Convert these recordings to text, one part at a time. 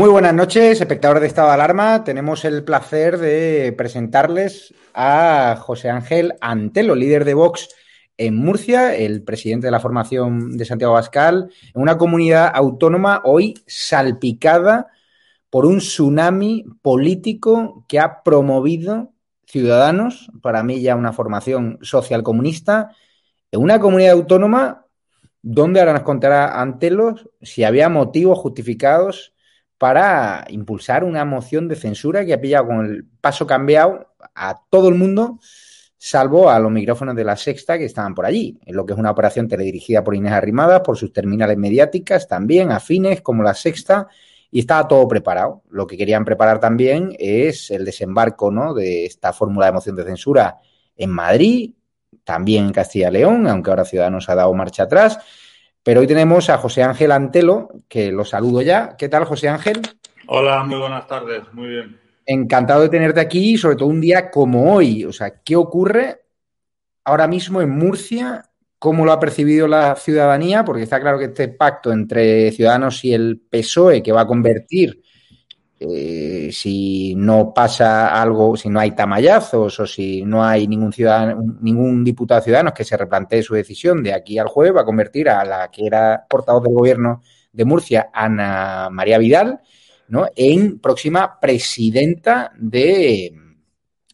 Muy buenas noches, espectadores de Estado de Alarma. Tenemos el placer de presentarles a José Ángel Antelo, líder de Vox en Murcia, el presidente de la formación de Santiago Bascal, en una comunidad autónoma hoy salpicada por un tsunami político que ha promovido Ciudadanos, para mí ya una formación social comunista, en una comunidad autónoma donde ahora nos contará Antelo si había motivos justificados para impulsar una moción de censura que ha pillado con el paso cambiado a todo el mundo, salvo a los micrófonos de la Sexta que estaban por allí, en lo que es una operación teledirigida por Inés Arrimadas, por sus terminales mediáticas también, afines como la Sexta, y estaba todo preparado. Lo que querían preparar también es el desembarco ¿no? de esta fórmula de moción de censura en Madrid, también en Castilla y León, aunque ahora Ciudadanos ha dado marcha atrás, pero hoy tenemos a José Ángel Antelo, que lo saludo ya. ¿Qué tal, José Ángel? Hola, muy buenas tardes, muy bien. Encantado de tenerte aquí, sobre todo un día como hoy. O sea, ¿qué ocurre ahora mismo en Murcia? ¿Cómo lo ha percibido la ciudadanía? Porque está claro que este pacto entre Ciudadanos y el PSOE, que va a convertir eh, si no pasa algo, si no hay tamayazos o si no hay ningún ciudadano, ningún diputado ciudadano que se replantee su decisión de aquí al jueves, va a convertir a la que era portavoz del gobierno de Murcia, Ana María Vidal, ¿no? en próxima presidenta de,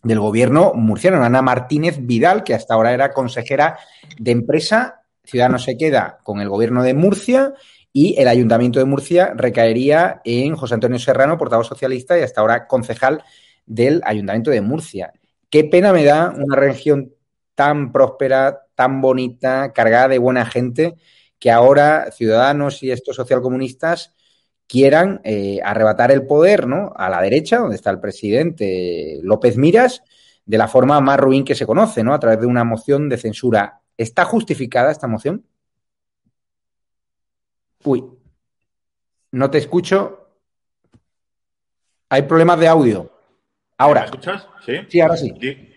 del gobierno murciano, Ana Martínez Vidal, que hasta ahora era consejera de empresa. Ciudadanos se queda con el gobierno de Murcia y el Ayuntamiento de Murcia recaería en José Antonio Serrano, portavoz socialista y hasta ahora concejal del Ayuntamiento de Murcia. Qué pena me da una región tan próspera, tan bonita, cargada de buena gente, que ahora ciudadanos y estos socialcomunistas quieran eh, arrebatar el poder ¿no? a la derecha, donde está el presidente López Miras, de la forma más ruin que se conoce, ¿no? a través de una moción de censura. ¿Está justificada esta moción? Uy, no te escucho. Hay problemas de audio. Ahora. ¿Me escuchas? Sí. Sí, ahora sí.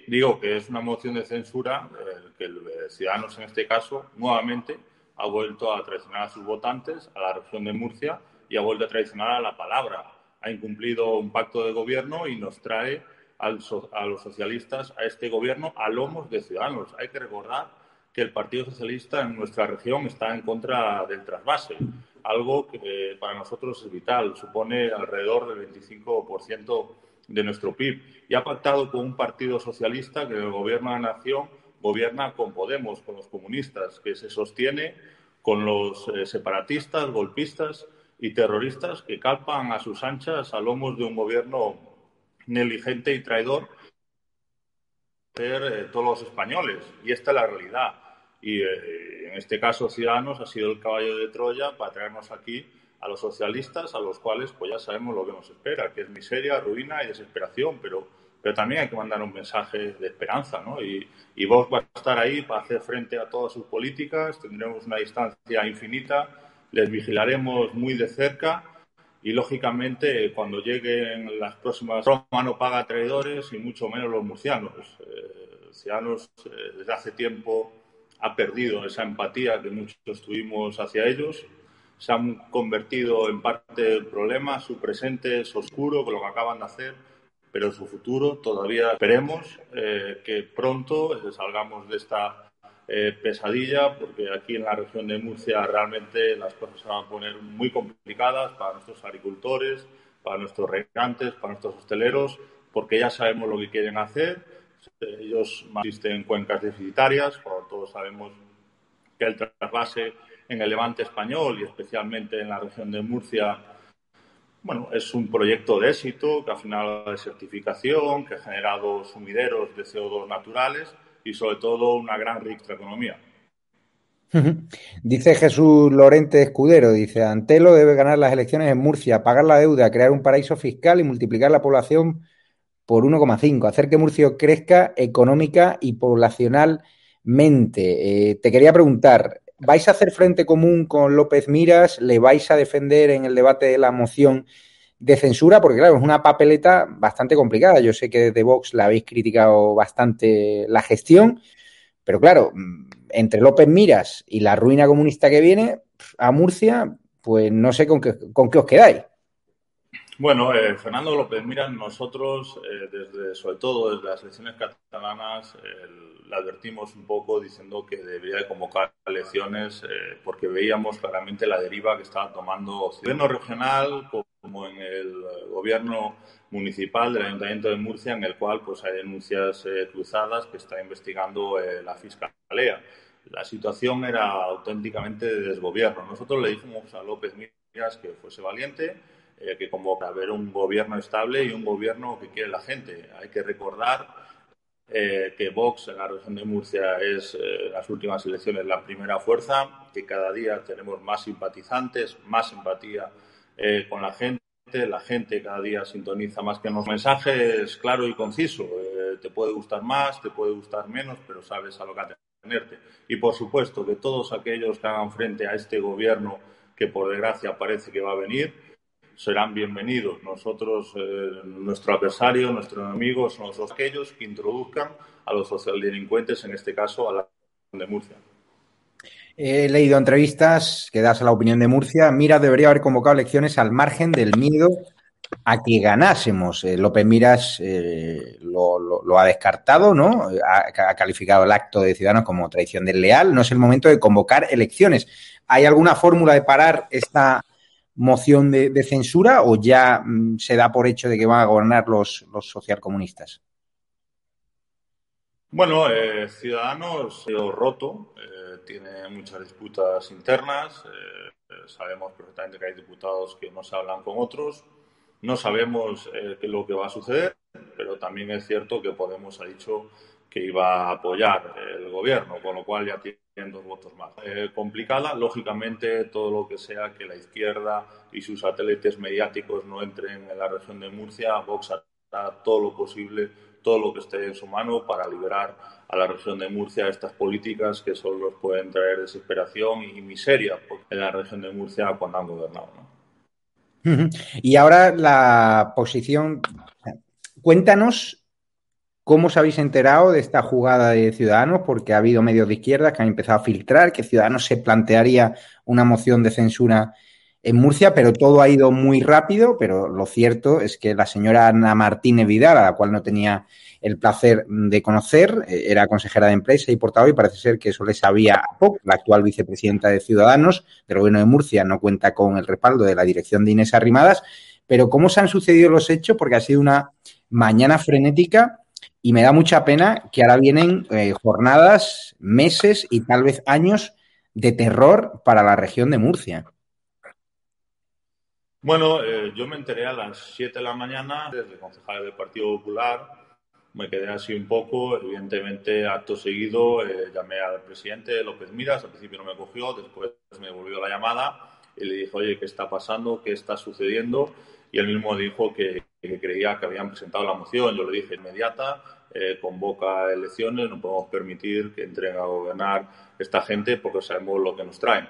digo que es una moción de censura eh, que el Ciudadanos en este caso nuevamente ha vuelto a traicionar a sus votantes, a la región de Murcia y ha vuelto a traicionar a la palabra. Ha incumplido un pacto de gobierno y nos trae a los socialistas a este gobierno a lomos de Ciudadanos. Hay que recordar que el Partido Socialista en nuestra región está en contra del trasvase, algo que para nosotros es vital, supone alrededor del 25% de nuestro PIB. Y ha pactado con un Partido Socialista que el Gobierno de la Nación gobierna con Podemos, con los comunistas, que se sostiene con los eh, separatistas, golpistas y terroristas que calpan a sus anchas a lomos de un gobierno negligente y traidor ser eh, todos los españoles. Y esta es la realidad. Y eh, en este caso Ciudadanos ha sido el caballo de Troya para traernos aquí a los socialistas, a los cuales pues ya sabemos lo que nos espera, que es miseria, ruina y desesperación, pero, pero también hay que mandar un mensaje de esperanza, ¿no? Y, y Vox va a estar ahí para hacer frente a todas sus políticas, tendremos una distancia infinita, les vigilaremos muy de cerca y lógicamente cuando lleguen las próximas Roma no paga traidores y mucho menos los murcianos. Eh, ciudadanos eh, desde hace tiempo ha perdido esa empatía que muchos tuvimos hacia ellos se han convertido en parte del problema, su presente es oscuro con lo que acaban de hacer, pero su futuro todavía esperemos eh, que pronto salgamos de esta eh, pesadilla, porque aquí en la región de Murcia realmente las cosas se van a poner muy complicadas para nuestros agricultores, para nuestros regantes, para nuestros hosteleros, porque ya sabemos lo que quieren hacer. Ellos existen cuencas deficitarias, cuando todos sabemos que el trasvase en el levante español y especialmente en la región de Murcia, bueno, es un proyecto de éxito que ha final de certificación, que ha generado sumideros de CO2 naturales y sobre todo una gran economía. Dice Jesús Lorente Escudero, dice, Antelo debe ganar las elecciones en Murcia, pagar la deuda, crear un paraíso fiscal y multiplicar la población por 1,5, hacer que Murcia crezca económica y poblacionalmente. Eh, te quería preguntar, ¿Vais a hacer frente común con López Miras? ¿Le vais a defender en el debate de la moción de censura? Porque, claro, es una papeleta bastante complicada. Yo sé que desde Vox la habéis criticado bastante la gestión, pero claro, entre López Miras y la ruina comunista que viene a Murcia, pues no sé con qué, con qué os quedáis. Bueno, eh, Fernando López, mira, nosotros, eh, desde, sobre todo desde las elecciones catalanas, le advertimos un poco diciendo que debería de convocar elecciones eh, porque veíamos claramente la deriva que estaba tomando el gobierno regional como en el gobierno municipal del Ayuntamiento de Murcia, en el cual pues hay denuncias cruzadas que está investigando la Fiscalía. La situación era auténticamente de desgobierno. Nosotros le dijimos a López Miras que fuese valiente, eh, que convoca a ver un gobierno estable y un gobierno que quiere la gente. Hay que recordar eh, que Vox en la región de Murcia es eh, las últimas elecciones la primera fuerza, que cada día tenemos más simpatizantes, más empatía con la gente. La gente cada día sintoniza más que los mensajes claro y conciso. te puede gustar más, te puede gustar menos, pero sabes a lo que atenerte. Y por supuesto que todos aquellos que hagan frente a este gobierno que por desgracia parece que va a venir, serán bienvenidos. Nosotros, eh, nuestro adversario, nuestro enemigo, son los aquellos que introduzcan a los socialdelincuentes, en este caso a la de Murcia. He leído entrevistas que das a la opinión de Murcia. Mira, debería haber convocado elecciones al margen del miedo a que ganásemos. Eh, López Miras eh, lo, ha descartado, ¿no? Ha, calificado el acto de Ciudadanos como traición desleal. No es el momento de convocar elecciones. ¿Hay alguna fórmula de parar esta moción de, censura o ya mm, se da por hecho de que van a gobernar los, los socialcomunistas? Bueno, eh, Ciudadanos ha sido roto, eh, tiene muchas disputas internas, eh, sabemos perfectamente que hay diputados que no se hablan con otros, no sabemos qué es lo que va a suceder, pero también es cierto que Podemos ha dicho que iba a apoyar el gobierno, con lo cual ya tienen dos votos más. Eh, complicada, lógicamente, todo lo que sea que la izquierda y sus satélites mediáticos no entren en la región de Murcia, Vox todo lo posible, todo lo que esté en su mano para liberar a la región de Murcia estas políticas que solo pueden traer desesperación y miseria en la región de Murcia cuando han gobernado. Y ahora la posición. Cuéntanos ¿Cómo os habéis enterado de esta jugada de Ciudadanos? Porque ha habido medios de izquierda que han empezado a filtrar que Ciudadanos se plantearía una moción de censura en Murcia, pero todo ha ido muy rápido, pero lo cierto es que la señora Ana Martínez Vidal, a la cual no tenía el placer de conocer, eh, era consejera de empresa y portavoz y parece ser que eso le sabía poco. La actual vicepresidenta de Ciudadanos del Gobierno de Murcia no cuenta con el respaldo de la dirección de Inés Arrimadas, pero ¿cómo se han sucedido los hechos? Porque ha sido una mañana frenética y me da mucha pena que ahora vienen eh, jornadas, meses y tal vez años de terror para la región de Murcia. Bueno, eh, yo me enteré a las 7 de la mañana desde concejal del Partido Popular. Me quedé así un poco. Evidentemente, acto seguido, eh, llamé al presidente López Miras. Al principio no me cogió, después me volvió la llamada y le dije, oye, ¿qué está pasando? ¿Qué está sucediendo? Y él mismo dijo que, que creía que habían presentado la moción. Yo le dije, inmediata, eh, convoca elecciones, no podemos permitir que entren a gobernar esta gente porque sabemos lo que nos traen.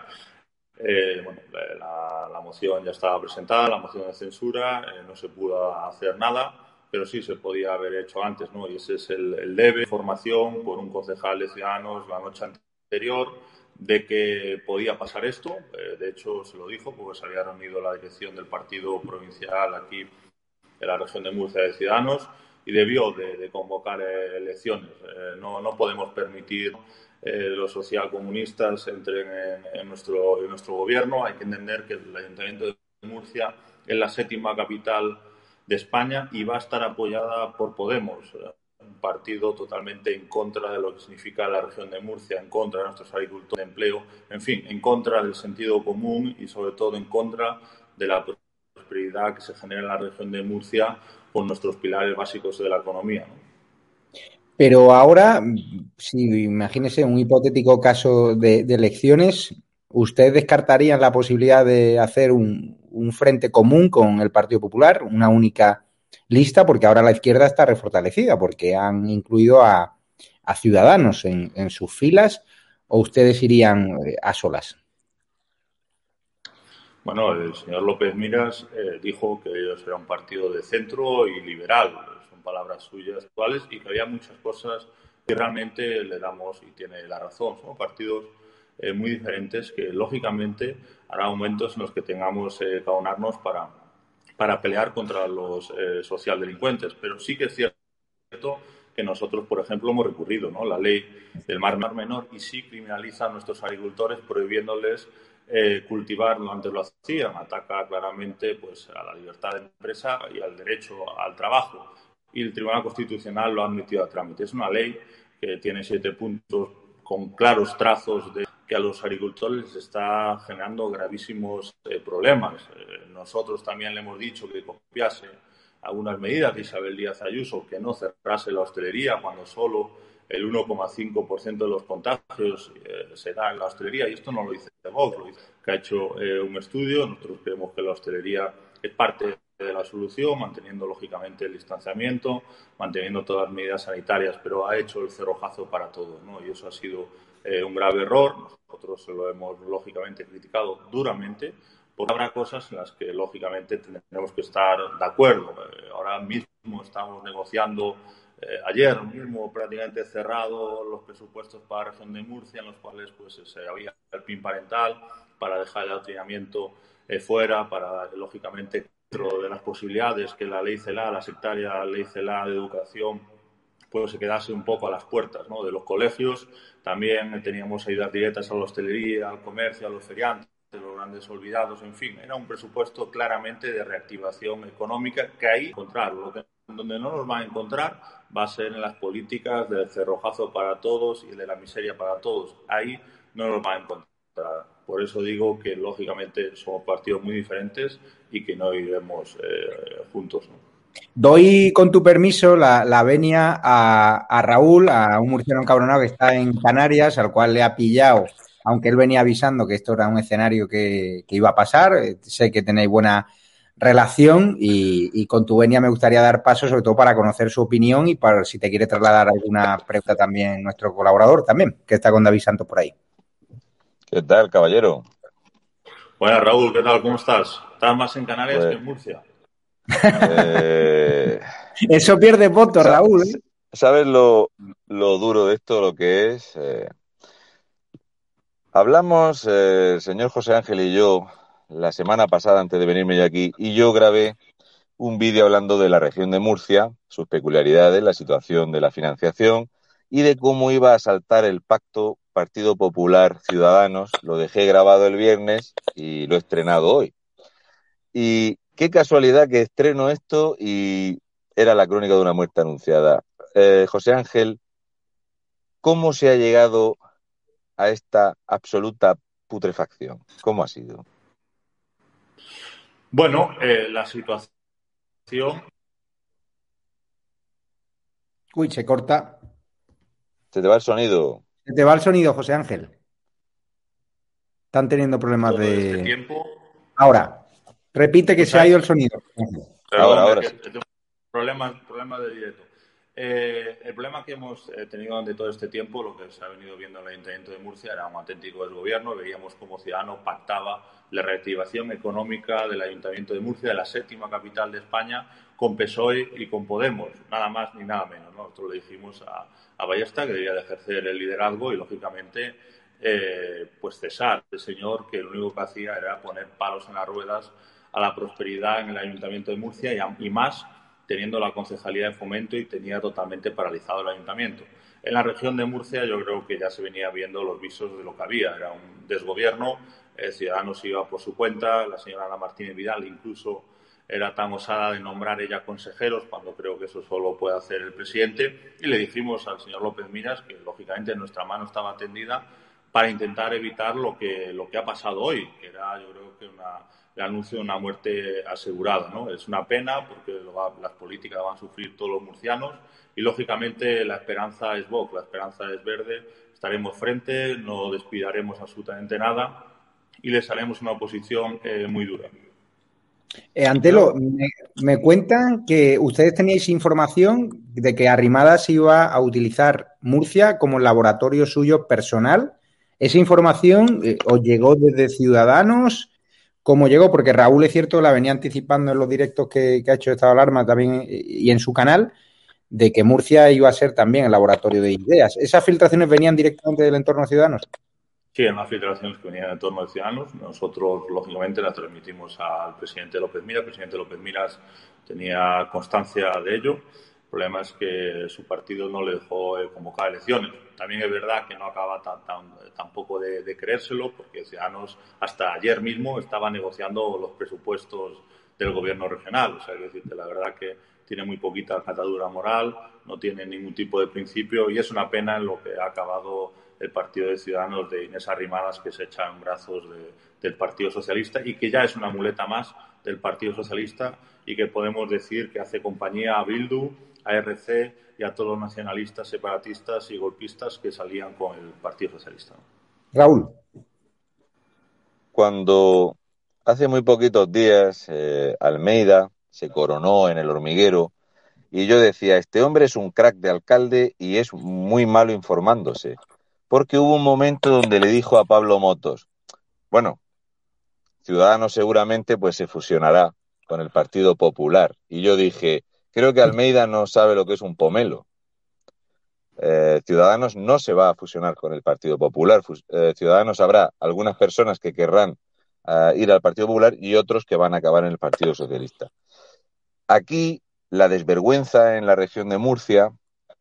Eh, bueno, la, la, moción ya estaba presentada, la moción de censura, eh, no se pudo hacer nada, pero sí se podía haber hecho antes, ¿no? Y ese es el, el debe, formación por un concejal de Ciudadanos la noche anterior de que podía pasar esto. Eh, de hecho, se lo dijo porque se había reunido la dirección del partido provincial aquí en la región de Murcia de Ciudadanos y debió de, convocar eh, elecciones. Eh, no, no, podemos permitir eh, los socialcomunistas entren en, nuestro, gobierno. Hay que entender que el Ayuntamiento de Murcia es la séptima capital de España y va a estar apoyada por Podemos, un partido totalmente en contra de lo que significa la región de Murcia, en contra de nuestros agricultores de empleo, en fin, en contra del sentido común y sobre todo en contra de la prosperidad que se genera en la región de Murcia con nuestros pilares básicos de la economía. ¿no? Pero ahora, si imagínese un hipotético caso de, elecciones, ¿usted descartaría la posibilidad de hacer un, frente común con el Partido Popular, una única lista? Porque ahora la izquierda está refortalecida, porque han incluido a, a Ciudadanos en, sus filas, o ustedes irían eh, a solas. Bueno, el señor López Miras eh, dijo que ellos eran un partido de centro y liberal, palabras suyas actuales, y que había muchas cosas que realmente le damos y tiene la razón. Son partidos eh, muy diferentes que, lógicamente, hará momentos en los que tengamos eh, que aunarnos para, para pelear contra los eh, socialdelincuentes. Pero sí que es cierto que nosotros, por ejemplo, hemos recurrido ¿no? la ley del mar menor y sí criminaliza a nuestros agricultores prohibiéndoles eh, cultivar, no antes lo hacían, ataca claramente pues, a la libertad de empresa y al derecho al trabajo. Y el Tribunal Constitucional lo ha admitido a trámite. Es una ley que tiene siete puntos con claros trazos de que a los agricultores les está generando gravísimos eh, problemas. Eh, nosotros también le hemos dicho que copiase algunas medidas de Isabel Díaz Ayuso, que no cerrase la hostelería cuando solo el 1,5% de los contagios eh, se da en la hostelería, y esto no lo dice Vox, lo dice que ha hecho eh, un estudio. Nosotros creemos que la hostelería es parte de la solución, manteniendo lógicamente el distanciamiento, manteniendo todas las medidas sanitarias, pero ha hecho el cerrojazo para todos, ¿no? Y eso ha sido eh, un grave error. Nosotros lo hemos lógicamente criticado duramente, porque habrá cosas en las que lógicamente tendremos que estar de acuerdo. Eh, ahora mismo estamos negociando eh, ayer mismo prácticamente cerrado los presupuestos para la región de Murcia, en los cuales pues se había el PIN parental para dejar el adoctrinamiento eh, fuera, para lógicamente dentro de las posibilidades que la ley CELA, la sectaria ley CELA de educación, pues se quedase un poco a las puertas ¿no? de los colegios. También teníamos ayudas directas a la hostelería, al comercio, a los feriantes los grandes olvidados, en fin, era un presupuesto claramente de reactivación económica que ahí encontrar. Lo que, donde no nos van a encontrar va a ser en las políticas del cerrojazo para todos y de la miseria para todos. Ahí no nos van a encontrar. Por eso digo que lógicamente somos partidos muy diferentes y que no iremos eh, juntos. ¿no? Doy con tu permiso la, la venia a, a, Raúl, a un murciano encabronado que está en Canarias, al cual le ha pillado aunque él venía avisando que esto era un escenario que, que iba a pasar, eh, sé que tenéis buena relación y, y, con tu venia me gustaría dar paso sobre todo para conocer su opinión y para si te quiere trasladar alguna pregunta también nuestro colaborador también, que está con David Santos por ahí. ¿Qué tal, caballero? Bueno, Raúl, ¿qué tal? ¿Cómo estás? ¿Estás más en Canarias pues... que en Murcia? Eh... Eso pierde votos, Raúl. ¿eh? ¿Sabes lo, lo duro de esto, lo que es? Eh, hablamos, eh, el señor José Ángel y yo, la semana pasada antes de venirme yo aquí, y yo grabé un vídeo hablando de la región de Murcia, sus peculiaridades, la situación de la financiación y de cómo iba a saltar el pacto Partido Popular Ciudadanos. Lo dejé grabado el viernes y lo he estrenado hoy. Y qué casualidad que estreno esto y era la crónica de una muerte anunciada. Eh, José Ángel, ¿cómo se ha llegado a esta absoluta putrefacción? ¿Cómo ha sido? Bueno, eh, la situación. Uy, se corta. Se te va el sonido. Se te va el sonido, José Ángel. Están teniendo problemas todo de. este tiempo. Ahora, repite que se ha ido el sonido. Ahora, ahora sí. Problemas, problemas de directo. Eh, el problema que hemos eh, tenido durante todo este tiempo, lo que se ha venido viendo en el Ayuntamiento de Murcia, era un auténtico desgobierno. Veíamos cómo Ciudadanos pactaba la reactivación económica del Ayuntamiento de Murcia, de la séptima capital de España, con PSOE y con Podemos, nada más ni nada menos. ¿no? Nosotros le dijimos a, Ballesta que debía de ejercer el liderazgo y, lógicamente, eh, pues cesar el señor que lo único que hacía era poner palos en las ruedas a la prosperidad en el Ayuntamiento de Murcia y más teniendo la concejalía de fomento y tenía totalmente paralizado el ayuntamiento. En la región de Murcia yo creo que ya se venía viendo los visos de lo que había. Era un desgobierno, eh, Ciudadanos iba por su cuenta, la señora Ana Martínez Vidal incluso era tan osada de nombrar ella consejeros cuando creo que eso solo puede hacer el presidente. Y le dijimos al señor López Miras que lógicamente nuestra mano estaba tendida para intentar evitar lo que, lo que ha pasado hoy, que era yo creo que una, el anuncio de una muerte asegurada. ¿no? Es una pena porque lo va- las políticas van a sufrir todos los murcianos y lógicamente la esperanza es Vox, la esperanza es verde, estaremos frente, no despidaremos absolutamente nada y les haremos una oposición eh, muy dura. Eh, Antelo, me, me cuentan que ustedes teníais información de que Arrimadas iba a utilizar Murcia como laboratorio suyo personal. ¿Esa información eh, os llegó desde Ciudadanos? ¿Cómo llegó? Porque Raúl, es cierto, la venía anticipando en los directos que, ha hecho Estado de Alarma también y en su canal, de que Murcia iba a ser también el laboratorio de ideas. ¿Esas filtraciones venían directamente del entorno de Ciudadanos? Sí, en las filtraciones que venían en torno de Ciudadanos, nosotros lógicamente las transmitimos al presidente López Miras. El presidente López Miras tenía constancia de ello. Problema es que su partido no le dejó eh, convocar elecciones. También es verdad que no acaba tan, tampoco de, de creérselo, porque Ciudadanos hasta ayer mismo estaba negociando los presupuestos del gobierno regional. O sea, que decirte, la verdad que tiene muy poquita catadura moral, no tiene ningún tipo de principio y es una pena en lo que ha acabado el partido de Ciudadanos de Inés Arrimadas que se echa en brazos de- del Partido Socialista y que ya es una muleta más del Partido Socialista y que podemos decir que hace compañía a Bildu, a RC y a todos los nacionalistas, separatistas y golpistas que salían con el Partido Socialista. Raúl. Cuando hace muy poquitos días eh, Almeida se coronó en el hormiguero y yo decía, este hombre es un crack de alcalde y es muy malo informándose. Porque hubo un momento donde le dijo a Pablo Motos, bueno, Ciudadanos seguramente pues se fusionará con el Partido Popular. Y yo dije, creo que Almeida no sabe lo que es un pomelo. Eh, Ciudadanos no se va a fusionar con el Partido Popular. Eh, Ciudadanos habrá algunas personas que querrán eh, ir al Partido Popular y otros que van a acabar en el Partido Socialista. Aquí la desvergüenza en la región de Murcia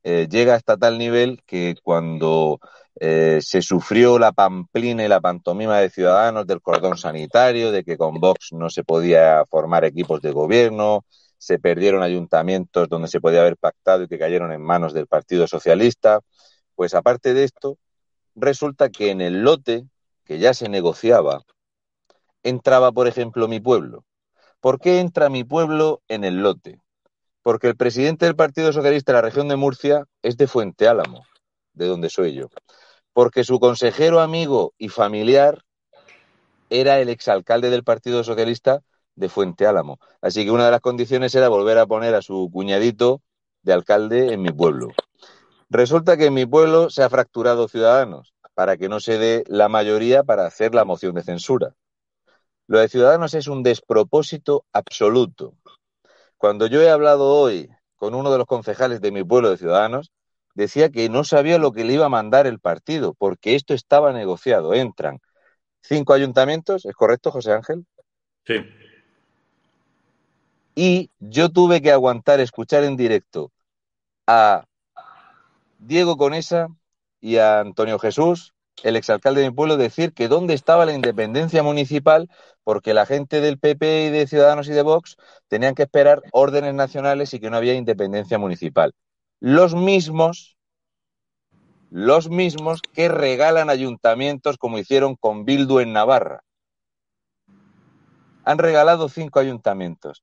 llega hasta tal nivel que cuando se sufrió la pamplina y la pantomima de ciudadanos del cordón sanitario, de que con Vox no se podía formar equipos de gobierno, se perdieron ayuntamientos donde se podía haber pactado y que cayeron en manos del Partido Socialista, pues aparte de esto, resulta que en el lote que ya se negociaba, entraba, por ejemplo, mi pueblo. ¿Por qué entra mi pueblo en el lote? Porque el presidente del Partido Socialista de la región de Murcia es de Fuente Álamo, de donde soy yo. Porque su consejero amigo y familiar era el exalcalde del Partido Socialista de Fuente Álamo. Así que una de las condiciones era volver a poner a su cuñadito de alcalde en mi pueblo. Resulta que en mi pueblo se ha fracturado Ciudadanos para que no se dé la mayoría para hacer la moción de censura. Lo de Ciudadanos es un despropósito absoluto. Cuando yo he hablado hoy con uno de los concejales de mi pueblo de Ciudadanos, decía que no sabía lo que le iba a mandar el partido, porque esto estaba negociado. Entran cinco ayuntamientos, ¿es correcto, José Ángel? Sí. Y yo tuve que aguantar escuchar en directo a Diego Conesa y a Antonio Jesús, el exalcalde de mi pueblo, decir que dónde estaba la independencia municipal, porque la gente del PP y de Ciudadanos y de Vox tenían que esperar órdenes nacionales y que no había independencia municipal. Los mismos, los mismos que regalan ayuntamientos como hicieron con Bildu en Navarra. Han regalado cinco ayuntamientos.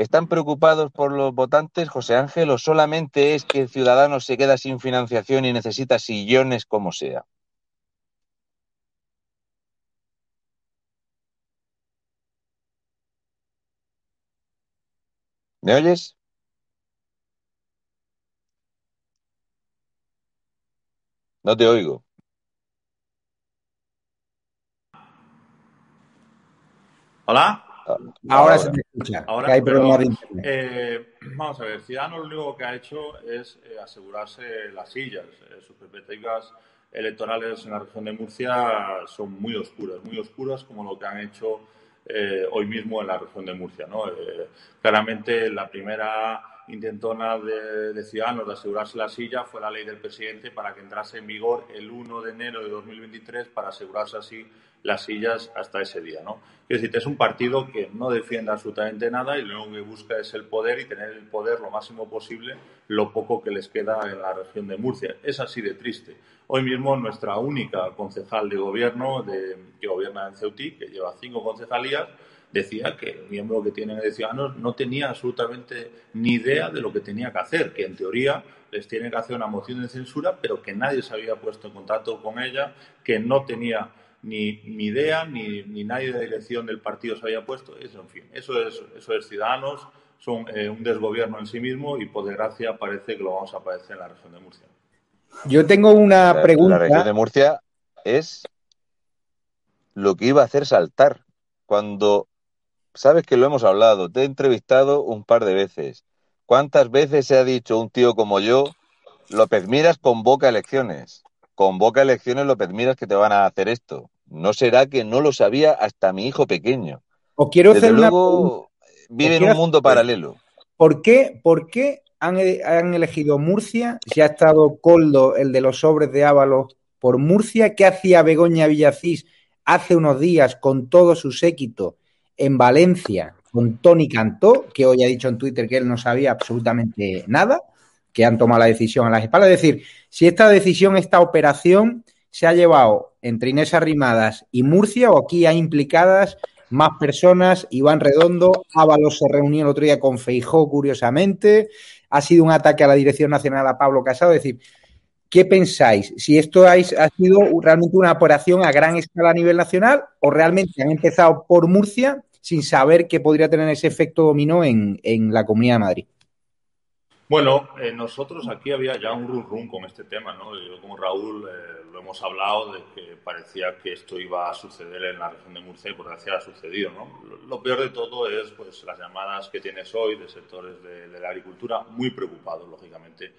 ¿Están preocupados por los votantes, José Ángel, o solamente es que Ciudadanos se queda sin financiación y necesita sillones como sea? ¿Me oyes? No te oigo. Hola. Ahora, se me escucha. Ahora, hay pero, de eh, vamos a ver, Ciudadanos lo único que ha hecho es eh, asegurarse las sillas. Eh, sus perspectivas electorales en la región de Murcia son muy oscuras, muy oscuras como lo que han hecho eh, hoy mismo en la región de Murcia. ¿no? Eh, claramente la primera intentona de, de, Ciudadanos de asegurarse la silla fue la ley del presidente para que entrase en vigor el 1 de enero de 2023 para asegurarse así las sillas hasta ese día. ¿no? Es decir, es un partido que no defiende absolutamente nada y lo único que busca es el poder y tener el poder lo máximo posible lo poco que les queda en la región de Murcia. Es así de triste. Hoy mismo nuestra única concejal de gobierno que gobierna en Ceutí, que lleva cinco concejalías, decía que el miembro que tienen de Ciudadanos no tenía absolutamente ni idea de lo que tenía que hacer, que en teoría les tiene que hacer una moción de censura, pero que nadie se había puesto en contacto con ella, que no tenía ni, ni idea, ni, ni, nadie de dirección del partido se había puesto. Eso, en fin, eso es, eso es Ciudadanos, son eh, un desgobierno en sí mismo y, por desgracia, parece que lo vamos a padecer en la región de Murcia. Yo tengo una La, pregunta. la región de Murcia es lo que iba a hacer saltar. Cuando, sabes que lo hemos hablado, te he entrevistado un par de veces. ¿Cuántas veces se ha dicho un tío como yo, López Miras convoca elecciones? Convoca elecciones López Miras que te van a hacer esto. No será que no lo sabía hasta mi hijo pequeño. Os quiero Desde hacer una luego, vive en un mundo hacer- paralelo. ¿Por qué, por qué han, han elegido Murcia? Si ha estado Coldo, el de los sobres de Ábalos, por Murcia, ¿qué hacía Begoña Villacís hace unos días con todo su séquito en Valencia con Tony Cantó, que hoy ha dicho en Twitter que él no sabía absolutamente nada, que han tomado la decisión a las espaldas? Es decir, si esta decisión, esta operación se ha llevado entre Inés Arrimadas y Murcia, o aquí hay implicadas más personas, Iván Redondo, Ábalos se reunió el otro día con Feijó, curiosamente, ha sido un ataque a la Dirección Nacional a Pablo Casado, es decir, ¿qué pensáis? Si esto ha sido realmente una operación a gran escala a nivel nacional o realmente han empezado por Murcia sin saber que podría tener ese efecto dominó en, en la Comunidad de Madrid. Bueno, eh, nosotros aquí había ya un run run con este tema, ¿no? Yo como Raúl eh, lo hemos hablado de que parecía que esto iba a suceder en la región de Murcia y por desgracia ha sucedido, ¿no? Lo, peor de todo es pues las llamadas que tienes hoy de sectores de la agricultura muy preocupados, lógicamente,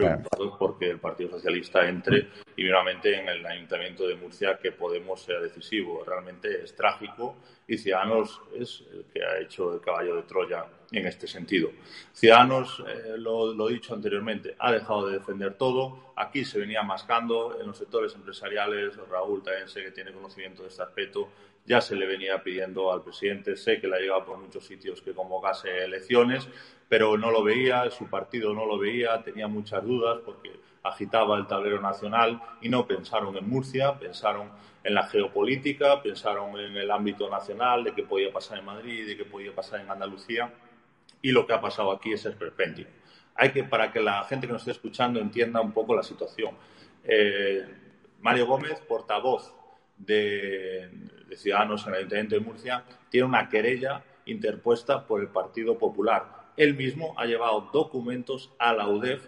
preocupados porque el Partido Socialista entre y nuevamente en el Ayuntamiento de Murcia que Podemos sea decisivo. Realmente es trágico y Ciudadanos es el que ha hecho el caballo de Troya en este sentido. Ciudadanos, eh, lo, lo dicho anteriormente, ha dejado de defender todo. Aquí se venía mascando en los sectores empresariales. Raúl también sé que tiene conocimiento de este aspecto. Ya se le venía pidiendo al presidente, sé que le ha por muchos sitios que convocase elecciones, pero no lo veía, su partido no lo veía, tenía muchas dudas porque agitaba el tablero nacional y no pensaron en Murcia, pensaron en la geopolítica, pensaron en el ámbito nacional, de qué podía pasar en Madrid, de qué podía pasar en Andalucía y lo que ha pasado aquí es esperpéntico. Hay que, para que la gente que nos esté escuchando entienda un poco la situación. Eh, Mario Gómez, portavoz de, Ciudadanos en el Ayuntamiento de Murcia, tiene una querella interpuesta por el Partido Popular. Él mismo ha llevado documentos a la UDEF,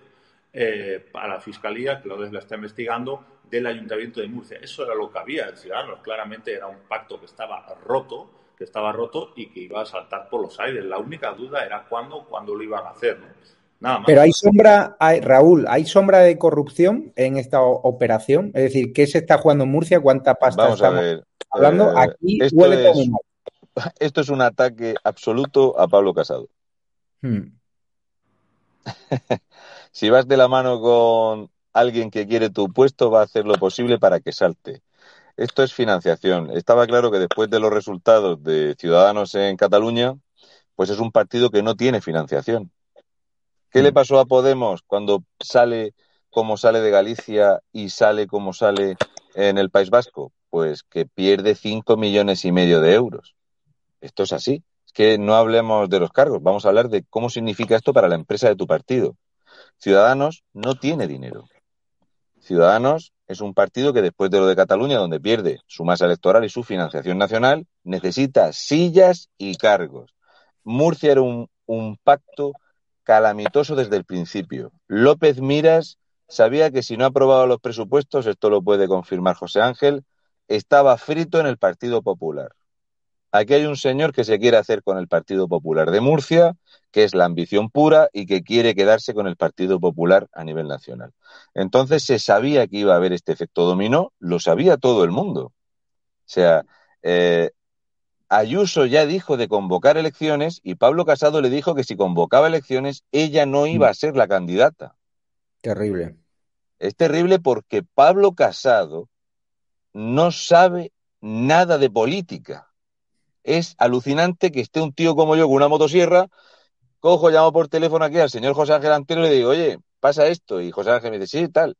eh, a la Fiscalía, que la UDEF la está investigando, del Ayuntamiento de Murcia. Eso era lo que había en Ciudadanos. Claramente era un pacto que estaba roto, que estaba roto y que iba a saltar por los aires. La única duda era cuándo, cuándo lo iban a hacer. Nada más. Pero hay sombra, hay, Raúl, ¿hay sombra de corrupción en esta operación? Es decir, ¿qué se está jugando en Murcia? ¿Cuánta pasta Vamos a estamos ver. hablando? eh, Aquí esto, huele es, mal. esto es un ataque absoluto a Pablo Casado. Hmm. Si vas de la mano con alguien que quiere tu puesto, va a hacer lo posible para que salte. Esto es financiación. Estaba claro que después de los resultados de Ciudadanos en Cataluña, pues es un partido que no tiene financiación. ¿Qué le pasó a Podemos cuando sale como sale de Galicia y sale como sale en el País Vasco? Pues que pierde 5 millones y medio de euros. Esto es así. Es que no hablemos de los cargos, vamos a hablar de cómo significa esto para la empresa de tu partido. Ciudadanos no tiene dinero. Ciudadanos es un partido que después de lo de Cataluña, donde pierde su masa electoral y su financiación nacional, necesita sillas y cargos. Murcia era un, un pacto calamitoso desde el principio. López Miras sabía que si no aprobaba los presupuestos, esto lo puede confirmar José Ángel, estaba frito en el Partido Popular. Aquí hay un señor que se quiere hacer con el Partido Popular de Murcia, que es la ambición pura y que quiere quedarse con el Partido Popular a nivel nacional. Entonces se sabía que iba a haber este efecto dominó, lo sabía todo el mundo. O sea, eh, Ayuso ya dijo de convocar elecciones y Pablo Casado le dijo que si convocaba elecciones ella no iba a ser la candidata. Terrible. Es terrible porque Pablo Casado no sabe nada de política. Es alucinante que esté un tío como yo con una motosierra, cojo, llamo por teléfono aquí al señor José Ángel Antero y le digo, oye, pasa esto. Y José Ángel me dice, sí, tal.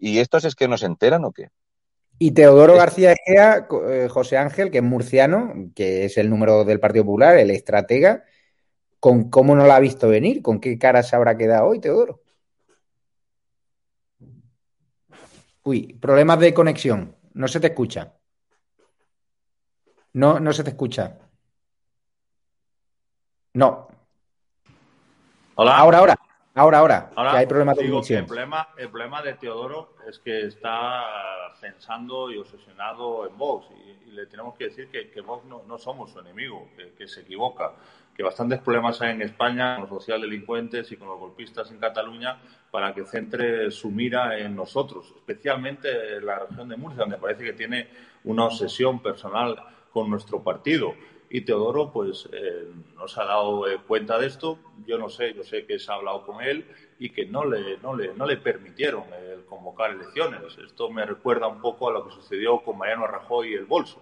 ¿Y estos es que no se enteran o qué? Y Teodoro García Egea, eh, José Ángel, que es murciano, que es el número del Partido Popular, el estratega, ¿con cómo no la ha visto venir? ¿Con qué cara se habrá quedado hoy, Teodoro? Uy, problemas de conexión. No se te escucha. No, no se te escucha. No. Hola. Ahora, ahora. Ahora, ahora. Ahora, que hay problemas de digo que conexión. el problema, el problema de Teodoro es que está pensando y obsesionado en Vox. Y, y le tenemos que decir que, que Vox no, no somos su enemigo, que, que se equivoca. Que bastantes problemas hay en España con los socialdelincuentes y con los golpistas en Cataluña para que centre su mira en nosotros, especialmente en la región de Murcia, donde parece que tiene una obsesión personal con nuestro partido. Y Teodoro, pues, eh, no se ha dado eh, cuenta de esto. Yo no sé, yo sé que se ha hablado con él y que no le, no le, no le permitieron el convocar elecciones. Esto me recuerda un poco a lo que sucedió con Mariano Rajoy y el bolso.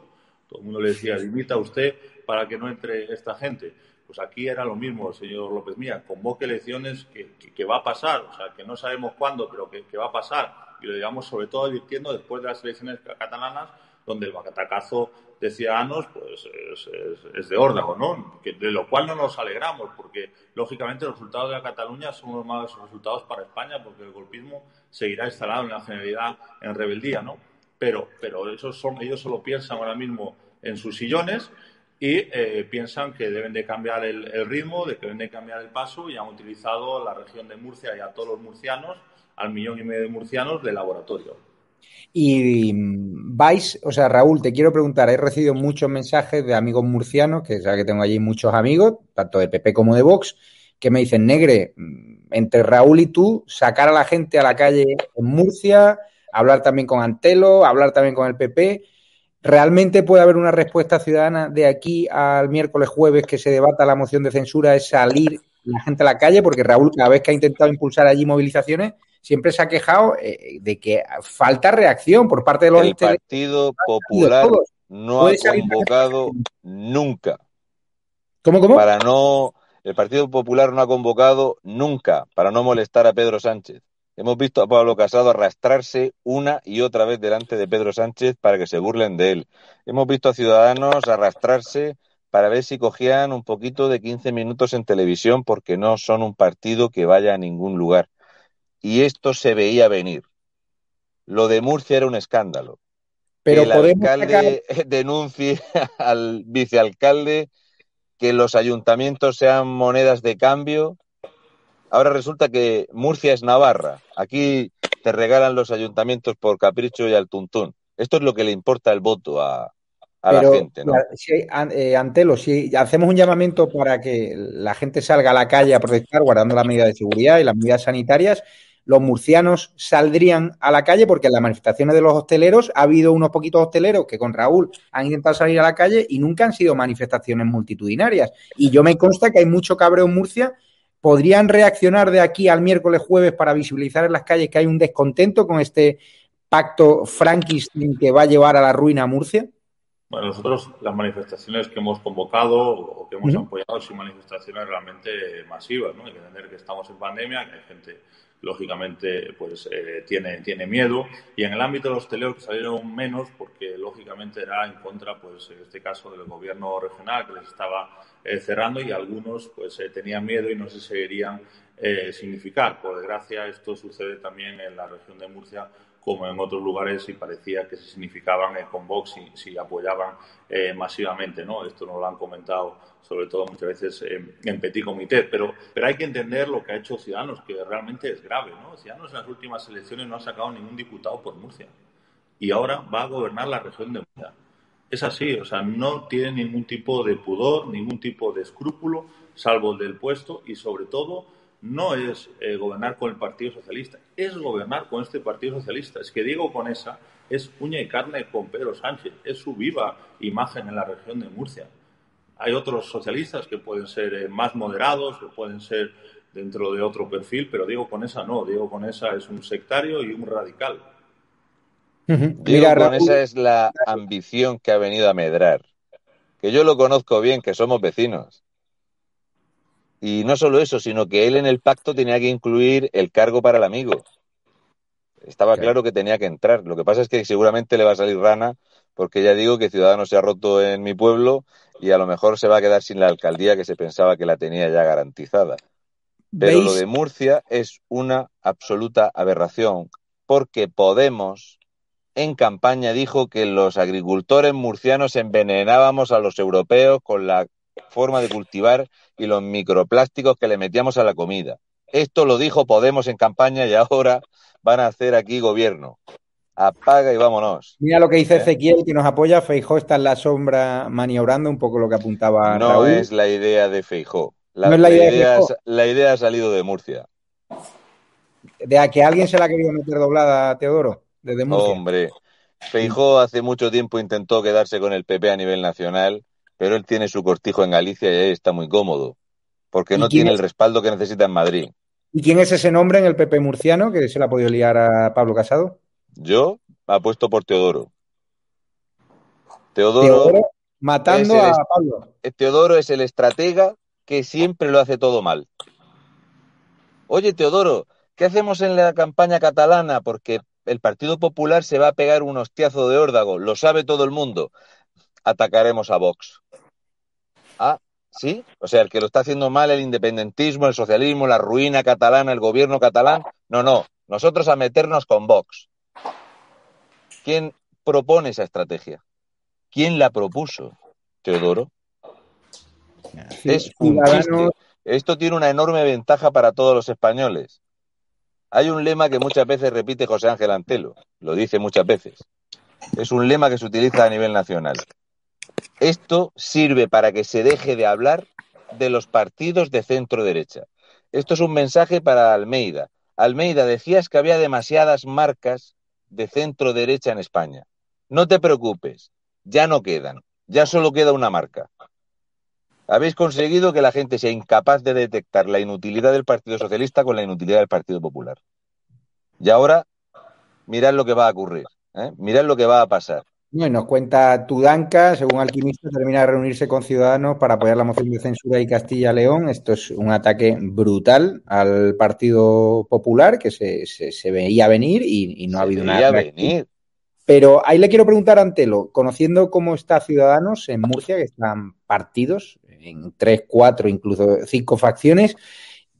Todo el mundo le decía, limita usted para que no entre esta gente. Pues aquí era lo mismo, señor López Mía, convoque elecciones que, que, que va a pasar, o sea, que no sabemos cuándo, pero que, que va a pasar. Y lo digamos sobre todo advirtiendo después de las elecciones catalanas, donde el batacazo de Ciudadanos pues es, es, es, de órdago, ¿no? Que, de lo cual no nos alegramos, porque lógicamente los resultados de la Cataluña son los malos resultados para España, porque el golpismo seguirá instalado en la generalidad en rebeldía, ¿no? Pero, pero esos son, ellos solo piensan ahora mismo en sus sillones y eh, piensan que deben de cambiar el, el, ritmo, de que deben de cambiar el paso y han utilizado la región de Murcia y a todos los murcianos, al millón y medio de murcianos, de laboratorio. Y vais, o sea, Raúl, te quiero preguntar, he recibido muchos mensajes de amigos murcianos, que sabes que tengo allí muchos amigos, tanto de PP como de Vox, que me dicen, negre, entre Raúl y tú, sacar a la gente a la calle en Murcia, hablar también con Antelo, hablar también con el PP. ¿Realmente puede haber una respuesta ciudadana de aquí al miércoles jueves que se debata la moción de censura, es salir la gente a la calle? Porque Raúl, cada vez que ha intentado impulsar allí movilizaciones, siempre se ha quejado eh, de que falta reacción por parte de los El Partido Popular no ha convocado nunca. ¿Cómo, cómo? Para no, el Partido Popular no ha convocado nunca para no molestar a Pedro Sánchez. Hemos visto a Pablo Casado arrastrarse una y otra vez delante de Pedro Sánchez para que se burlen de él. Hemos visto a Ciudadanos arrastrarse para ver si cogían un poquito de 15 minutos en televisión porque no son un partido que vaya a ningún lugar y esto se veía venir. Lo de Murcia era un escándalo. Pero que el alcalde sacar... denuncie al vicealcalde que los ayuntamientos sean monedas de cambio. Ahora resulta que Murcia es Navarra. Aquí te regalan los ayuntamientos por capricho y al tuntún. Esto es lo que le importa el voto a, a la gente, ¿no? Si, eh, Antelo, si hacemos un llamamiento para que la gente salga a la calle a protestar guardando las medidas de seguridad y las medidas sanitarias, los murcianos saldrían a la calle porque en las manifestaciones de los hosteleros ha habido unos poquitos hosteleros que con Raúl han intentado salir a la calle y nunca han sido manifestaciones multitudinarias. Y yo me consta que hay mucho cabreo en Murcia. ¿Podrían reaccionar de aquí al miércoles jueves para visibilizar en las calles que hay un descontento con este pacto Frankenstein que va a llevar a la ruina a Murcia? Bueno, nosotros las manifestaciones que hemos convocado o que hemos apoyado son manifestaciones realmente masivas, ¿no? Hay que entender que estamos en pandemia, que hay gente lógicamente pues eh, tiene, tiene miedo. Y en el ámbito de los que salieron menos porque lógicamente era en contra pues en este caso del gobierno regional que les estaba eh, cerrando y algunos pues eh, tenían miedo y no se seguirían significar. Por desgracia esto sucede también en la región de Murcia como en otros lugares y parecía que se significaban con Vox si, si apoyaban masivamente no esto nos lo han comentado sobre todo muchas veces en, petit comité, pero, pero hay que entender lo que ha hecho Ciudadanos, que realmente es grave, ¿no? Ciudadanos en las últimas elecciones no ha sacado ningún diputado por Murcia y ahora va a gobernar la región de Murcia. Es así, o sea, no tiene ningún tipo de pudor, ningún tipo de escrúpulo, salvo el del puesto y sobre todo no es eh, gobernar con el Partido Socialista, es gobernar con este Partido Socialista. Es que Diego Conesa es uña y carne con Pedro Sánchez, es su viva imagen en la región de Murcia. Hay otros socialistas que pueden ser eh, más moderados, que pueden ser dentro de otro perfil, pero Diego Conesa no. Diego Conesa es un sectario y un radical. Diego Conesa es la ambición que ha venido a medrar. Que yo lo conozco bien, que somos vecinos. Y no solo eso, sino que él en el pacto tenía que incluir el cargo para el amigo. Estaba claro que tenía que entrar. Lo que pasa es que seguramente le va a salir rana, porque ya digo que Ciudadanos se ha roto en mi pueblo y a lo mejor se va a quedar sin la alcaldía que se pensaba que la tenía ya garantizada. Pero lo de Murcia es una absoluta aberración, porque Podemos en campaña dijo que los agricultores murcianos envenenábamos a los europeos con la forma de cultivar y los microplásticos que le metíamos a la comida. Esto lo dijo Podemos en campaña y ahora van a hacer aquí gobierno apaga y vámonos. Mira lo que dice ¿Eh? Ezequiel, que nos apoya. Feijó está en la sombra maniobrando, un poco lo que apuntaba No es la idea de Feijó. La, la, idea, ha salido de Murcia. ¿De a que alguien se la ha querido meter doblada, Teodoro? Desde Murcia. Hombre, Feijó hace mucho tiempo intentó quedarse con el PP a nivel nacional, pero él tiene su cortijo en Galicia y ahí está muy cómodo, porque no tiene el respaldo que necesita en Madrid. ¿Y quién es ese nombre en el PP murciano que se le ha podido liar a Pablo Casado? Yo apuesto por Teodoro. Teodoro, matando a Pablo. Teodoro es el estratega que siempre lo hace todo mal. Oye, Teodoro, ¿qué hacemos en la campaña catalana? Porque el Partido Popular se va a pegar un hostiazo de órdago, lo sabe todo el mundo. Atacaremos a Vox. Ah, ¿sí? O sea, el que lo está haciendo mal, el independentismo, el socialismo, la ruina catalana, el gobierno catalán. No, no, nosotros a meternos con Vox. ¿Quién propone esa estrategia? ¿Quién la propuso? Teodoro. es un chiste. Esto tiene una enorme ventaja para todos los españoles. Hay un lema que muchas veces repite José Ángel Antelo, lo dice muchas veces. Es un lema que se utiliza a nivel nacional. Esto sirve para que se deje de hablar de los partidos de centro derecha. Esto es un mensaje para Almeida. Almeida, decías que había demasiadas marcas de centro derecha en España. No te preocupes, ya no quedan, ya solo queda una marca. Habéis conseguido que la gente sea incapaz de detectar la inutilidad del Partido Socialista con la inutilidad del Partido Popular. Y ahora, mirad lo que va a ocurrir, ¿eh? mirad lo que va a pasar. Bueno, nos cuenta Tudanca, según Alquimista, termina de reunirse con Ciudadanos para apoyar la moción de censura y Castilla-León. Esto es un ataque brutal al Partido Popular que se, se, veía venir y, no ha habido nada. venir. Pero ahí le quiero preguntar a Antelo, conociendo cómo está Ciudadanos en Murcia, que están partidos en tres, cuatro, incluso cinco facciones,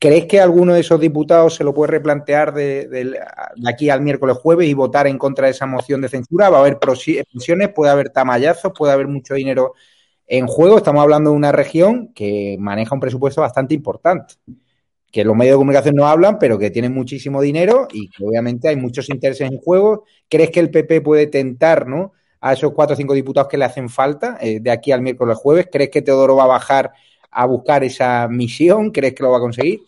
¿Crees que alguno de esos diputados se lo puede replantear de, aquí al miércoles jueves y votar en contra de esa moción de censura? ¿Va a haber pensiones? ¿Puede haber tamayazos? ¿Puede haber mucho dinero en juego? Estamos hablando de una región que maneja un presupuesto bastante importante, que los medios de comunicación no hablan, pero que tiene muchísimo dinero y que obviamente hay muchos intereses en juego. ¿Crees que el PP puede tentar, ¿no? a esos cuatro o cinco diputados que le hacen falta eh, de aquí al miércoles jueves? ¿Crees que Teodoro va a bajar a buscar esa misión? ¿Crees que lo va a conseguir?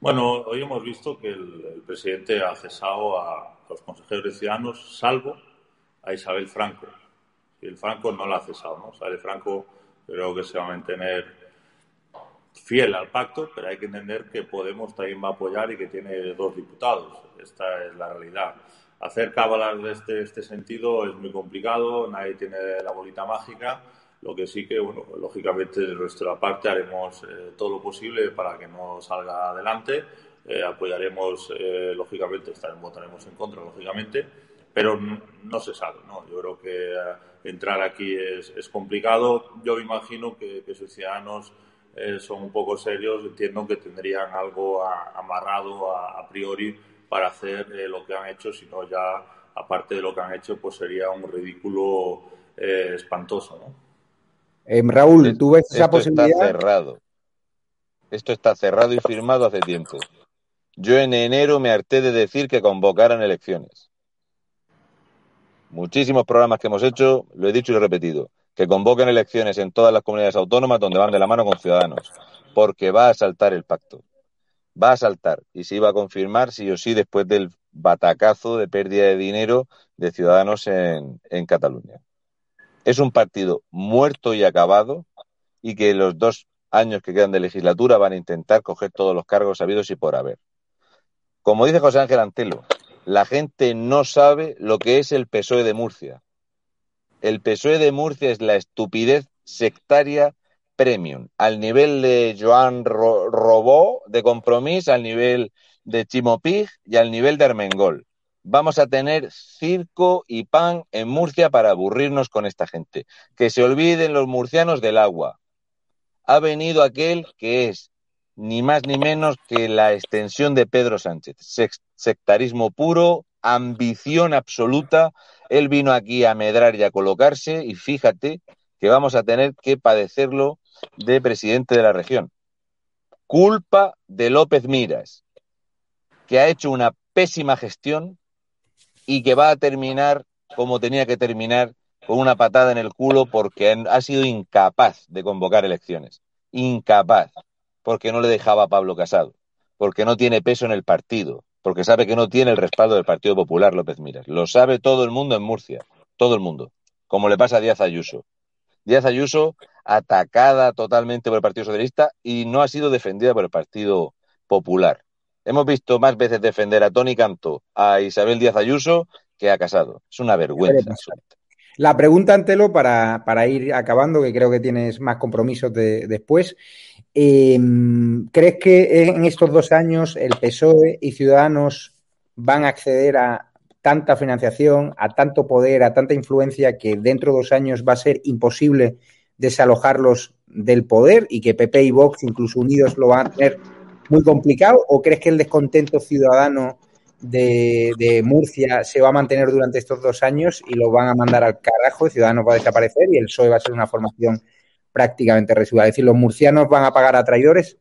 Bueno, hoy hemos visto que el, presidente ha cesado a los consejeros de Ciudadanos, salvo a Isabel Franco. Y el Franco no la ha cesado, ¿no? Isabel Franco creo que se va a mantener fiel al pacto, pero hay que entender que Podemos también va a apoyar y que tiene dos diputados. Esta es la realidad. Hacer cábalas de este, este sentido es muy complicado, nadie tiene la bolita mágica lo que sí que, bueno, lógicamente de nuestra parte haremos eh, todo lo posible para que no salga adelante. Eh, apoyaremos, eh, lógicamente, estaremos, votaremos en contra, lógicamente, pero no, se sabe, ¿no? Yo creo que entrar aquí es, es, complicado. Yo me imagino que, que sus ciudadanos son un poco serios, entiendo que tendrían algo amarrado a, a, priori para hacer lo que han hecho, sino ya, aparte de lo que han hecho, pues sería un ridículo espantoso, ¿no? Eh, Raúl, ¿tú ves esa posibilidad? Está cerrado. Esto está cerrado y firmado hace tiempo. Yo en enero me harté de decir que convocaran elecciones. Muchísimos programas que hemos hecho, lo he dicho y lo he repetido, que convoquen elecciones en todas las comunidades autónomas donde van de la mano con ciudadanos, porque va a saltar el pacto. Va a saltar y se iba a confirmar sí o sí después del batacazo de pérdida de dinero de ciudadanos en, en Cataluña es un partido muerto y acabado y que los dos años que quedan de legislatura van a intentar coger todos los cargos habidos y por haber. Como dice José Ángel Antelo, la gente no sabe lo que es el PSOE de Murcia. El PSOE de Murcia es la estupidez sectaria premium, al nivel de Joan Robó de Compromís, al nivel de Chimopig y al nivel de Armengol vamos a tener circo y pan en Murcia para aburrirnos con esta gente. Que se olviden los murcianos del agua. Ha venido aquel que es ni más ni menos que la extensión de Pedro Sánchez. Sectarismo puro, ambición absoluta. Él vino aquí a medrar y a colocarse y fíjate que vamos a tener que padecerlo de presidente de la región. Culpa de López Miras, que ha hecho una pésima gestión y que va a terminar como tenía que terminar, con una patada en el culo porque ha sido incapaz de convocar elecciones. Incapaz, porque no le dejaba a Pablo Casado, porque no tiene peso en el partido, porque sabe que no tiene el respaldo del Partido Popular López Miras. Lo sabe todo el mundo en Murcia, todo el mundo, como le pasa a Díaz Ayuso. Díaz Ayuso atacada totalmente por el Partido Socialista y no ha sido defendida por el Partido Popular. Hemos visto más veces defender a Tony Canto, a Isabel Díaz Ayuso, que a Casado. Es una vergüenza. La pregunta, Antelo, para, para ir acabando, que creo que tienes más compromisos de, después. Em, ¿Crees que en estos dos años el PSOE y Ciudadanos van a acceder a tanta financiación, a tanto poder, a tanta influencia que dentro de dos años va a ser imposible desalojarlos del poder y que PP y Vox, incluso unidos, lo van a tener muy complicado o crees que el descontento ciudadano de, Murcia se va a mantener durante estos dos años y lo van a mandar al carajo, Ciudadanos va a desaparecer y el PSOE va a ser una formación prácticamente residual? Es decir, ¿los murcianos van a pagar a traidores?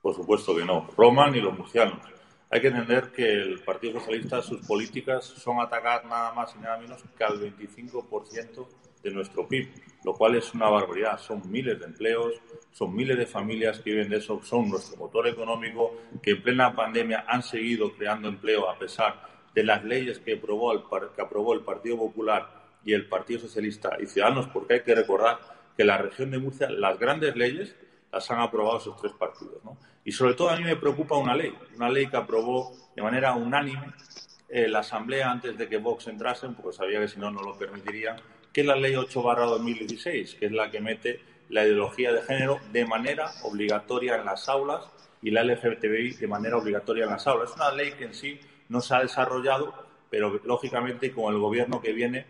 Por supuesto que no, Roma ni los murcianos. Hay que entender que el Partido Socialista, sus políticas son atacar nada más y nada menos que al 25% de nuestro PIB, lo cual es una barbaridad. Son miles de empleos, son miles de familias que viven de eso, son nuestro motor económico, que en plena pandemia han seguido creando empleo a pesar de las leyes que aprobó el, que aprobó el Partido Popular y el Partido Socialista y Ciudadanos, porque hay que recordar que la región de Murcia, las grandes leyes las han aprobado esos tres partidos. ¿no? Y sobre todo a mí me preocupa una ley, una ley que aprobó de manera unánime eh, la Asamblea antes de que Vox entrase, porque sabía que si no, no lo permitiría, que es la Ley 8 2016, que es la que mete la ideología de género de manera obligatoria en las aulas y la LGBTI de manera obligatoria en las aulas. Es una ley que en sí no se ha desarrollado, pero lógicamente con el gobierno que viene,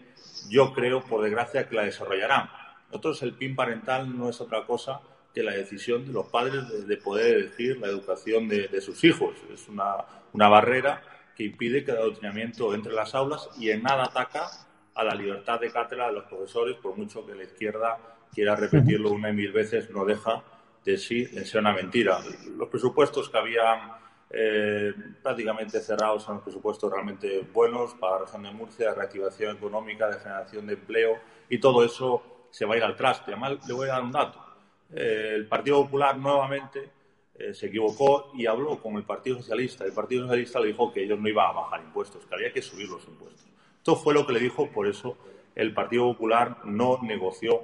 yo creo, por desgracia, que la desarrollarán. Nosotros el PIN parental no es otra cosa que la decisión de los padres de, poder elegir la educación de, de sus hijos. Es una, una barrera que impide que el adoctrinamiento entre las aulas y en nada ataca a la libertad de cátedra de los profesores, por mucho que la izquierda quiera repetirlo una y mil veces, no deja de sí de ser una mentira. Los presupuestos que habían eh, prácticamente cerrados en los presupuestos realmente buenos para la región de Murcia, reactivación económica, de generación de empleo y todo eso se va a ir al traste. Además, le voy a dar un dato. Eh, el Partido Popular nuevamente eh, se equivocó y habló con el Partido Socialista. El Partido Socialista le dijo que ellos no iban a bajar impuestos, que había que subir los impuestos. Esto fue lo que le dijo, por eso el Partido Popular no negoció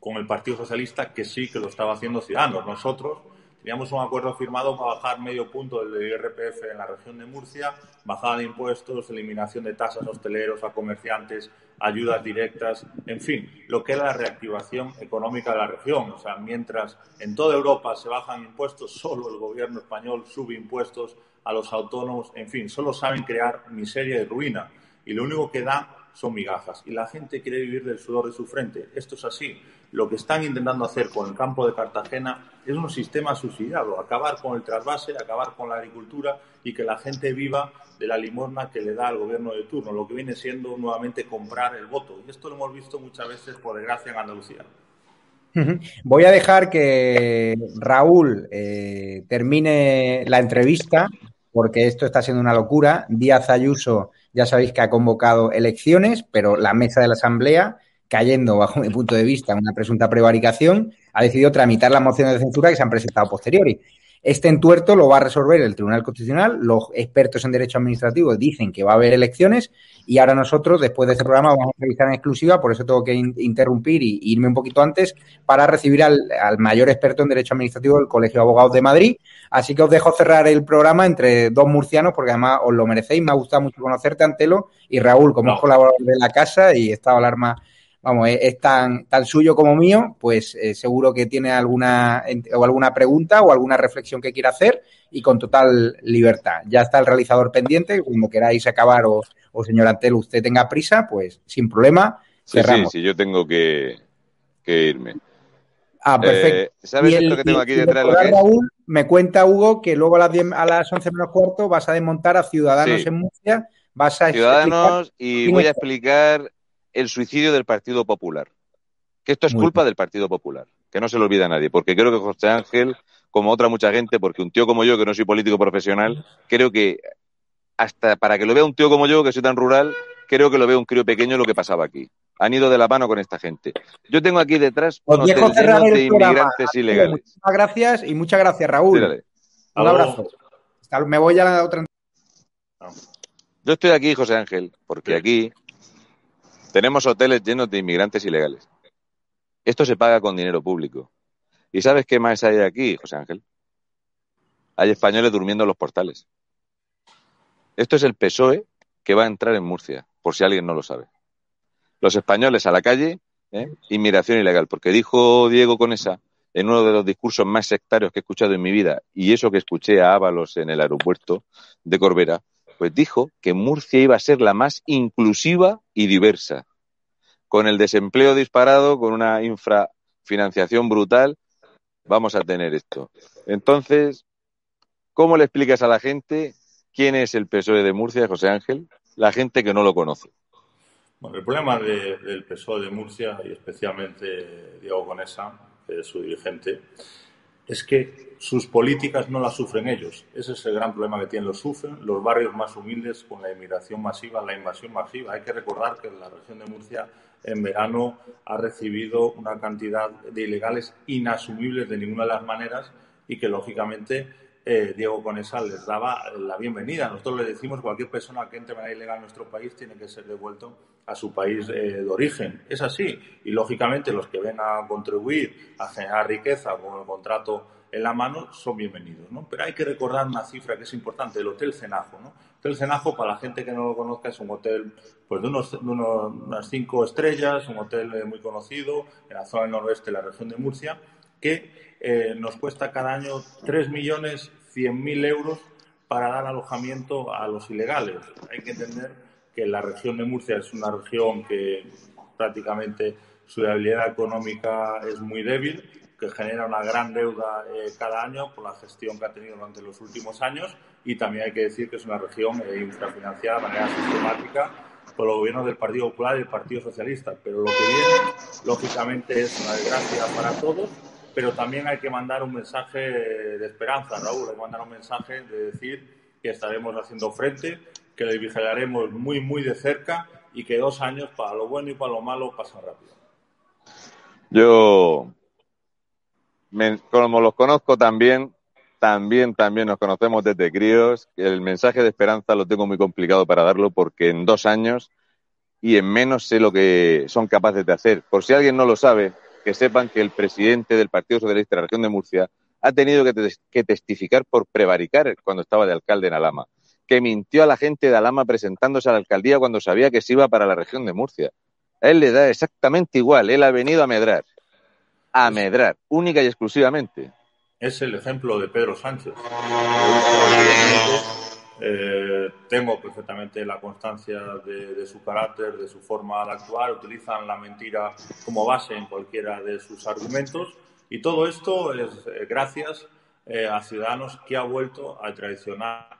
con el Partido Socialista, que sí que lo estaba haciendo Ciudadanos. Nosotros teníamos un acuerdo firmado para bajar medio punto del IRPF en la región de Murcia, bajada de impuestos, eliminación de tasas a hosteleros, a comerciantes, ayudas directas, en fin, lo que es la reactivación económica de la región. O sea, mientras en toda Europa se bajan impuestos, solo el gobierno español sube impuestos a los autónomos, en fin, solo saben crear miseria y ruina. Y lo único que da son migajas. Y la gente quiere vivir del sudor de su frente. Esto es así. Lo que están intentando hacer con el campo de Cartagena es un sistema subsidiado, acabar con el trasvase, acabar con la agricultura y que la gente viva de la limosna que le da al gobierno de turno, lo que viene siendo nuevamente comprar el voto. Y esto lo hemos visto muchas veces, por desgracia, en Andalucía. Voy a dejar que Raúl eh, termine la entrevista, porque esto está siendo una locura. Díaz Ayuso, ya sabéis que ha convocado elecciones, pero la mesa de la Asamblea cayendo, bajo mi punto de vista, en una presunta prevaricación, ha decidido tramitar las mociones de censura que se han presentado posteriori. Este entuerto lo va a resolver el Tribunal Constitucional. Los expertos en derecho administrativo dicen que va a haber elecciones y ahora nosotros, después de este programa, vamos a entrevistar en exclusiva, por eso tengo que interrumpir y, irme un poquito antes para recibir al, mayor experto en derecho administrativo del Colegio de Abogados de Madrid. Así que os dejo cerrar el programa entre dos murcianos porque además os lo merecéis. Me ha gustado mucho conocerte, Antelo, y Raúl, como colaborador de la casa y estado alarma vamos, es, tan, tan suyo como mío, pues eh, seguro que tiene alguna, o alguna pregunta o alguna reflexión que quiera hacer y con total libertad. Ya está el realizador pendiente, cuando queráis acabar o, señor Antel, usted tenga prisa, pues sin problema, cerramos. Sí, sí, yo tengo que, irme. Ah, perfecto. Eh, ¿Sabes esto que tengo aquí detrás? Raúl, me cuenta Hugo que luego a las, a las 11 menos cuarto vas a desmontar a Ciudadanos en Murcia. Vas a Ciudadanos y voy a explicar el suicidio del Partido Popular. Que esto es culpa del Partido Popular, que no se lo olvida a nadie, porque creo que José Ángel, como otra mucha gente, porque un tío como yo, que no soy político profesional, creo que hasta para que lo vea un tío como yo, que soy tan rural, creo que lo vea un crío pequeño lo que pasaba aquí. Han ido de la mano con esta gente. Yo tengo aquí detrás un hotel de inmigrantes ilegales. Muchas gracias y muchas gracias, Raúl. Un abrazo. Me voy a la otra. Yo estoy aquí, José Ángel, porque aquí tenemos hoteles llenos de inmigrantes ilegales. Esto se paga con dinero público. ¿Y sabes qué más hay aquí, José Ángel? Hay españoles durmiendo en los portales. Esto es el PSOE que va a entrar en Murcia, por si alguien no lo sabe. Los españoles a la calle, ¿eh? inmigración ilegal, porque dijo Diego Conesa en uno de los discursos más sectarios que he escuchado en mi vida, y eso que escuché a Ábalos en el aeropuerto de Corbera, pues dijo que Murcia iba a ser la más inclusiva y diversa. Con el desempleo disparado, con una infrafinanciación brutal, vamos a tener esto. Entonces, ¿cómo le explicas a la gente quién es el PSOE de Murcia, José Ángel? La gente que no lo conoce. Bueno, el problema del PSOE de Murcia, y especialmente Diego Conesa, que es su dirigente, es que sus políticas no las sufren ellos. Ese es el gran problema que tienen. Los sufren los barrios más humildes con la inmigración masiva, la invasión masiva. Hay que recordar que la región de Murcia en verano ha recibido una cantidad de ilegales inasumibles de ninguna de las maneras y que lógicamente eh, Diego Conesa les daba la bienvenida. Nosotros le decimos cualquier persona que entre de manera ilegal en nuestro país tiene que ser devuelto a su país eh, de origen. Es así. Y lógicamente los que vengan a contribuir a generar riqueza con el contrato en la mano son bienvenidos. ¿no? Pero hay que recordar una cifra que es importante, el Hotel Cenajo. Hotel Cenajo, para la gente que no lo conozca, es un hotel pues, de, unos, unas cinco estrellas, un hotel eh, muy conocido en la zona del noroeste de la región de Murcia, que nos cuesta cada año 3.100.000 euros para dar alojamiento a los ilegales. Hay que entender que la región de Murcia es una región que prácticamente su viabilidad económica es muy débil, que genera una gran deuda eh, cada año por la gestión que ha tenido durante los últimos años y también hay que decir que es una región eh, infrafinanciada de manera sistemática por los gobiernos del Partido Popular y del Partido Socialista. Pero lo que viene, lógicamente, es una desgracia para todos pero también hay que mandar un mensaje de esperanza, Raúl, hay que mandar un mensaje de decir que estaremos haciendo frente, que le vigilaremos muy, muy de cerca y que dos años, para lo bueno y para lo malo, pasan rápido. Yo, como los conozco también, también, también nos conocemos desde críos. El mensaje de esperanza lo tengo muy complicado para darlo porque en dos años y en menos sé lo que son capaces de hacer. Por si alguien no lo sabe, que sepan que el presidente del Partido Socialista de la región de Murcia ha tenido que, testificar por prevaricar cuando estaba de alcalde en Alama, que mintió a la gente de Alama presentándose a la alcaldía cuando sabía que se iba para la región de Murcia. A él le da exactamente igual, él ha venido a medrar, a medrar, única y exclusivamente. Es el ejemplo de Pedro Sánchez. Eh, tengo perfectamente la constancia de, su carácter, de su forma de actuar, utilizan la mentira como base en cualquiera de sus argumentos. Y todo esto es eh, gracias eh, a Ciudadanos que ha vuelto a traicionar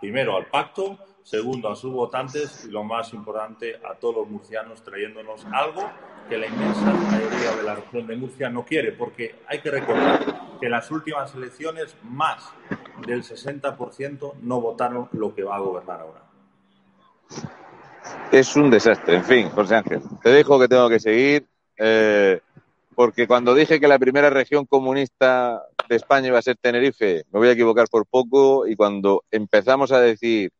primero al pacto, segundo a sus votantes y lo más importante a todos los murcianos trayéndonos algo que la inmensa mayoría de la región de Murcia no quiere, porque hay que recordar que en las últimas elecciones más del 60% no votaron lo que va a gobernar ahora. Es un desastre. En fin, José Ángel, te dejo que tengo que seguir, eh, porque cuando dije que la primera región comunista de España iba a ser Tenerife, me voy a equivocar por poco, y cuando empezamos a decir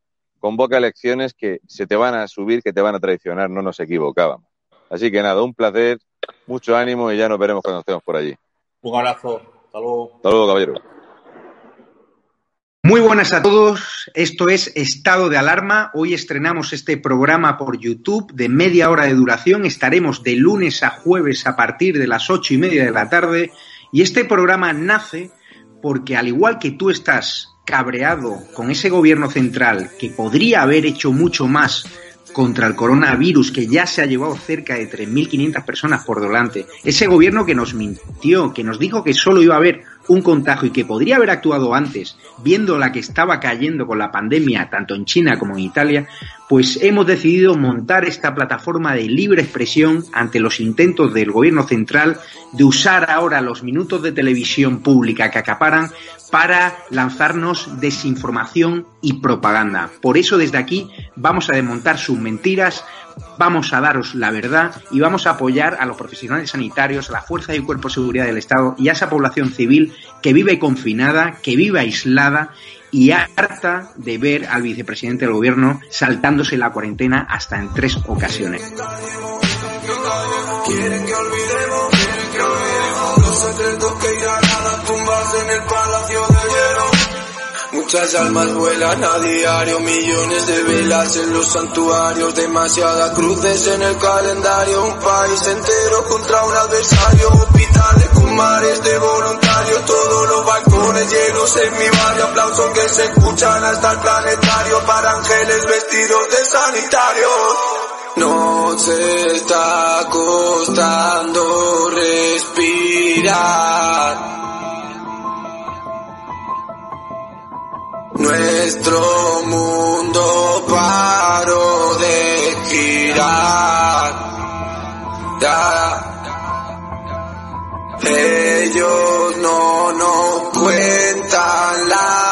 convoca elecciones que se te van a subir, que te van a traicionar, no nos equivocábamos. Así que nada, un placer, mucho ánimo y ya nos veremos cuando estemos por allí. Un abrazo. Hasta luego. Hasta luego, caballero. Muy buenas a todos, esto es Estado de Alarma. Hoy estrenamos este programa por YouTube de media hora de duración. Estaremos de lunes a jueves a partir de las ocho y media de la tarde. Y este programa nace porque al igual que tú estás cabreado con ese gobierno central que podría haber hecho mucho más contra el coronavirus que ya se ha llevado cerca de 3.500 personas por delante, ese gobierno que nos mintió, que nos dijo que solo iba a haber un contagio y que podría haber actuado antes, viendo la que estaba cayendo con la pandemia tanto en China como en Italia, pues hemos decidido montar esta plataforma de libre expresión ante los intentos del gobierno central de usar ahora los minutos de televisión pública que acaparan para lanzarnos desinformación y propaganda. Por eso desde aquí vamos a desmontar sus mentiras, vamos a daros la verdad y vamos a apoyar a los profesionales sanitarios, a la fuerza y cuerpo de seguridad del Estado y a esa población civil que vive confinada, que vive aislada y harta de ver al vicepresidente del gobierno saltándose la cuarentena hasta en tres ocasiones. Muchas almas vuelan a diario, millones de velas en los santuarios, demasiadas cruces en el calendario, un país entero contra un adversario, hospitales con mares de voluntarios, todos los balcones llenos en mi barrio, aplausos que se escuchan hasta el planetario para ángeles vestidos de sanitarios. No se está costando respirar. Nuestro mundo paró de girar. Ellos no nos cuentan la